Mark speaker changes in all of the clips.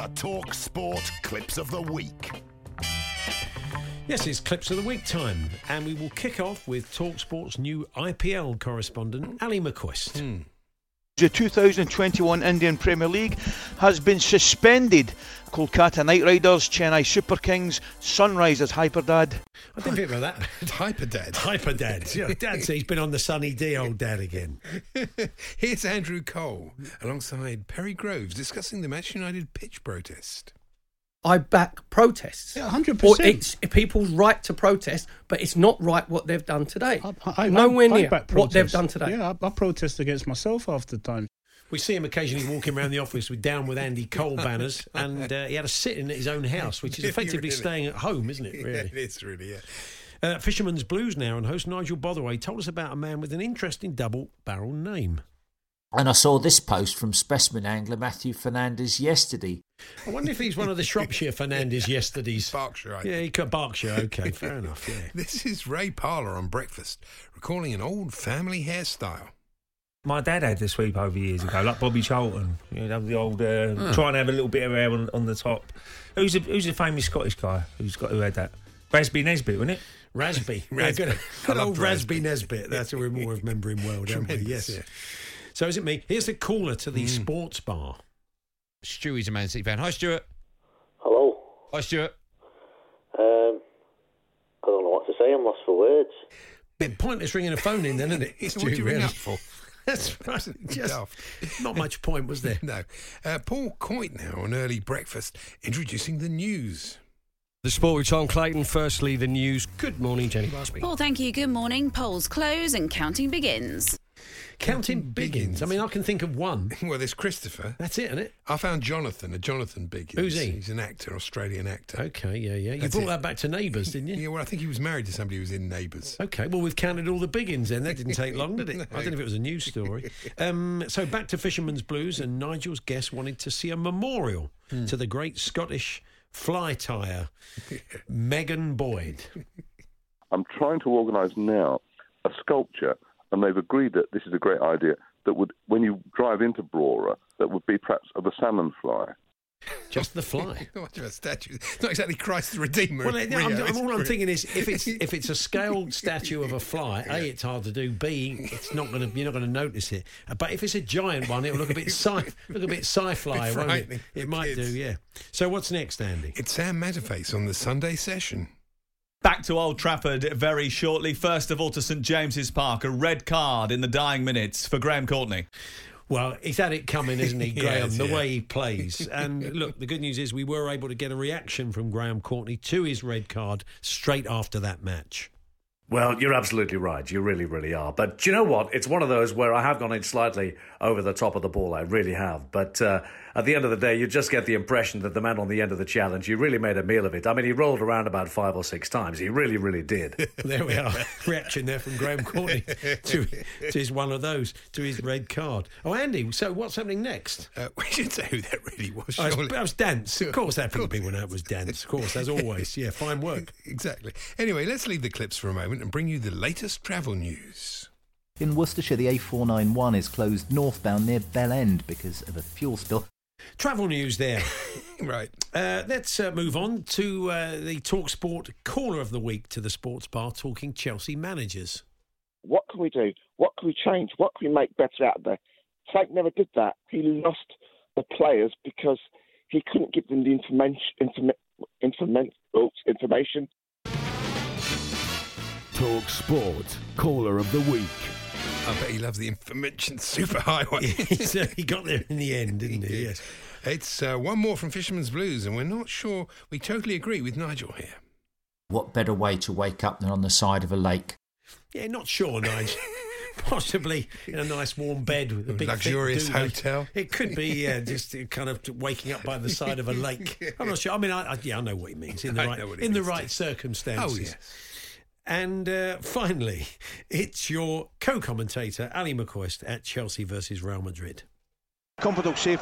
Speaker 1: The Talk Sport Clips of the Week.
Speaker 2: Yes, it's Clips of the Week time, and we will kick off with Talksport's new IPL correspondent, Ali McCoist. Hmm.
Speaker 3: The 2021 Indian Premier League has been suspended. Kolkata Knight Riders, Chennai Super Kings, Sunrisers Hyperdad.
Speaker 2: I didn't think about that.
Speaker 4: Hyperdad.
Speaker 2: Hyperdad. Yeah, Dad said he's been on the sunny D, old dad again.
Speaker 4: Here's Andrew Cole alongside Perry Groves discussing the Manchester United pitch protest.
Speaker 5: I back protests.
Speaker 6: Yeah, 100%.
Speaker 5: Or it's people's right to protest, but it's not right what they've done today.
Speaker 6: I, I,
Speaker 5: Nowhere
Speaker 6: I, I
Speaker 5: near
Speaker 6: back
Speaker 5: what they've done today.
Speaker 6: Yeah, I, I protest against myself half the time.
Speaker 2: We see him occasionally walking around the office with Down with Andy Cole banners, and uh, he had a sit-in at his own house, which is effectively
Speaker 4: really.
Speaker 2: staying at home, isn't it,
Speaker 4: Yeah,
Speaker 2: really?
Speaker 4: it is really, yeah.
Speaker 2: Uh, Fisherman's Blues now, and host Nigel Botherway told us about a man with an interesting double-barrel name.
Speaker 7: And I saw this post from specimen angler Matthew Fernandez yesterday.
Speaker 2: I wonder if he's one of the Shropshire Fernandez yesterdays.
Speaker 4: Berkshire, I
Speaker 2: Yeah, he could Berkshire. Okay, fair enough. Yeah.
Speaker 4: This is Ray Parlour on breakfast, recalling an old family hairstyle.
Speaker 8: My dad had the sweep over years ago, like Bobby Charlton. You know, the old uh, try and have a little bit of hair on, on the top. Who's a who's a famous Scottish guy who's got who had that? Rasby Nesbitt, wasn't it?
Speaker 2: Rasby.
Speaker 4: Rasby.
Speaker 2: Good, good old
Speaker 4: Rasby.
Speaker 2: Rasby Nesbitt. That's who we more remember him well, don't we? Yes.
Speaker 4: yeah.
Speaker 2: So is it me? Here's the caller to the sports bar.
Speaker 9: Stewie's a Man City fan. Hi, Stuart.
Speaker 10: Hello.
Speaker 9: Hi, Stuart.
Speaker 10: Um, I don't know what to say. I'm lost for words.
Speaker 2: Bit pointless ringing a phone in then, isn't it?
Speaker 4: What do you ring
Speaker 2: really?
Speaker 4: up for?
Speaker 2: That's right. Just
Speaker 4: Daft.
Speaker 2: not much point, was there?
Speaker 4: No. Uh, Paul Coyte now on early breakfast, introducing the news.
Speaker 11: The sport with Tom Clayton. Firstly, the news. Good morning, Jenny Busby.
Speaker 12: Paul, thank you. Good morning. Polls close and counting begins.
Speaker 2: Counting Biggins. I mean, I can think of one.
Speaker 4: Well, there's Christopher.
Speaker 2: That's it, isn't it?
Speaker 4: I found Jonathan, a Jonathan Biggins.
Speaker 2: Who's he?
Speaker 4: He's an actor, Australian actor.
Speaker 2: Okay, yeah, yeah. You
Speaker 4: That's
Speaker 2: brought
Speaker 4: it.
Speaker 2: that back to Neighbours, didn't you?
Speaker 4: Yeah, well, I think he was married to somebody who was in Neighbours.
Speaker 2: Okay, well, we've counted all the biggins then. That didn't take long, did it? I don't know if it was a news story. Um, so back to Fisherman's Blues, and Nigel's guest wanted to see a memorial
Speaker 4: Hmm.
Speaker 2: to the great Scottish fly tyer, Megan Boyd.
Speaker 13: I'm trying to organise now a sculpture, and they've agreed that this is a great idea. That would, when you drive into Brora, that would be perhaps of a salmon fly.
Speaker 2: Just the fly.
Speaker 4: What a statue. It's not exactly Christ the Redeemer.
Speaker 2: Well,
Speaker 4: in
Speaker 2: I'm- I'm-
Speaker 4: is
Speaker 2: all I'm thinking is if it's if it's a scaled statue of a fly, a it's hard to do. B it's not going to you're not going to notice it. Uh, But if it's a giant one, it'll look a bit sci look a bit sci-fly,
Speaker 4: Bit
Speaker 2: won't it? It
Speaker 4: for
Speaker 2: might do, yeah. So what's next, Andy?
Speaker 4: It's Sam Matterface on the Sunday session.
Speaker 14: Back to Old Trafford very shortly. First of all, to St James's Park, a red card in the dying minutes for Graham Courtney.
Speaker 2: Well, he's had it coming, isn't he, Graham?
Speaker 14: has,
Speaker 2: the
Speaker 14: yeah.
Speaker 2: way he plays. And look, the good news is we were able to get a reaction from Graham Courtney to his red card straight after that match.
Speaker 15: Well, you're absolutely right. You really, really are. But do you know what? It's one of those where I have gone in slightly over the top of the ball. I really have. But uh, at the end of the day, you just get the impression that the man on the end of the challenge, he really made a meal of it. I mean, he rolled around about five or six times. He really, really did.
Speaker 2: There we are. Reaction there from Graham Courtney to, to his one of those, to his red card. Oh, Andy, so what's happening next?
Speaker 4: Uh, we should say who that really was.
Speaker 2: Oh,
Speaker 4: surely.
Speaker 2: that was dance. Of course, that people know it was dance. Of course, as always. Yeah, fine work.
Speaker 4: exactly. Anyway, let's leave the clips for a moment and bring you the latest travel news.
Speaker 16: In Worcestershire, the A491 is closed northbound near Bell End because of a fuel spill.
Speaker 2: Travel news there.
Speaker 4: right.
Speaker 2: Uh, let's uh, move on to uh, the Talksport caller of the week to the sports bar, talking Chelsea managers.
Speaker 17: What can we do? What can we change? What can we make better out of the Frank never did that. He lost the players because he couldn't give them the information. Informa- informa- oops, information.
Speaker 1: Talk Sport. Caller of the week.
Speaker 4: I bet he loves the information superhighway.
Speaker 2: so he got there in the end, didn't he? Yes.
Speaker 4: It's uh, one more from Fisherman's Blues, and we're not sure we totally agree with Nigel here.
Speaker 7: What better way to wake up than on the side of a lake?
Speaker 2: Yeah, not sure, Nigel. Possibly in a nice warm bed with a big
Speaker 4: Luxurious
Speaker 2: duvet.
Speaker 4: hotel.
Speaker 2: It could be, yeah, just kind of waking up by the side of a lake. I'm not sure. I mean, I, I, yeah, I know what he means in the
Speaker 4: I
Speaker 2: right
Speaker 4: know
Speaker 2: in the right
Speaker 4: too.
Speaker 2: circumstances.
Speaker 4: Oh, yes.
Speaker 2: And uh, finally, it's your co-commentator Ali McCoist at Chelsea versus Real Madrid.
Speaker 3: Confident save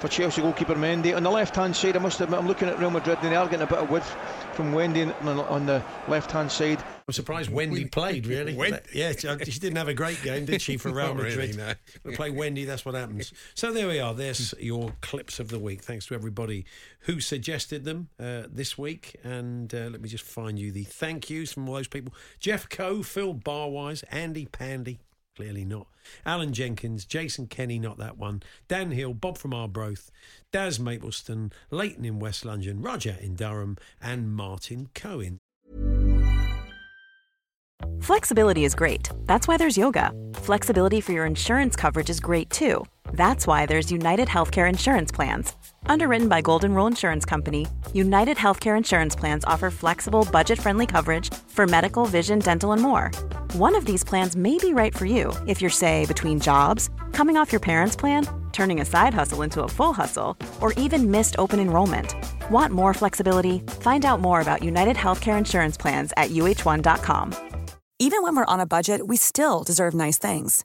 Speaker 3: for Chelsea goalkeeper Mendy. On the left hand side, I must admit, I'm looking at Real Madrid and they are getting a bit of width from Wendy on, on the left hand side.
Speaker 2: I'm surprised Wendy played, really.
Speaker 4: Wen-
Speaker 2: yeah, she she didn't have a great game, did she, for Real
Speaker 4: Not really,
Speaker 2: Madrid?
Speaker 4: no.
Speaker 2: We play Wendy, that's what happens. So there we are. There's your clips of the week. Thanks to everybody who suggested them uh, this week. And uh, let me just find you the thank yous from all those people Jeff Coe, Phil Barwise, Andy Pandy. Clearly not. Alan Jenkins, Jason Kenny, not that one. Dan Hill, Bob from Arbroath, Daz Mapleston, Leighton in West London, Roger in Durham, and Martin Cohen.
Speaker 18: Flexibility is great. That's why there's yoga. Flexibility for your insurance coverage is great too. That's why there's United Healthcare Insurance Plans. Underwritten by Golden Rule Insurance Company, United Healthcare Insurance Plans offer flexible, budget friendly coverage for medical, vision, dental, and more. One of these plans may be right for you if you're, say, between jobs, coming off your parents' plan, turning a side hustle into a full hustle, or even missed open enrollment. Want more flexibility? Find out more about United Healthcare Insurance Plans at uh1.com.
Speaker 19: Even when we're on a budget, we still deserve nice things.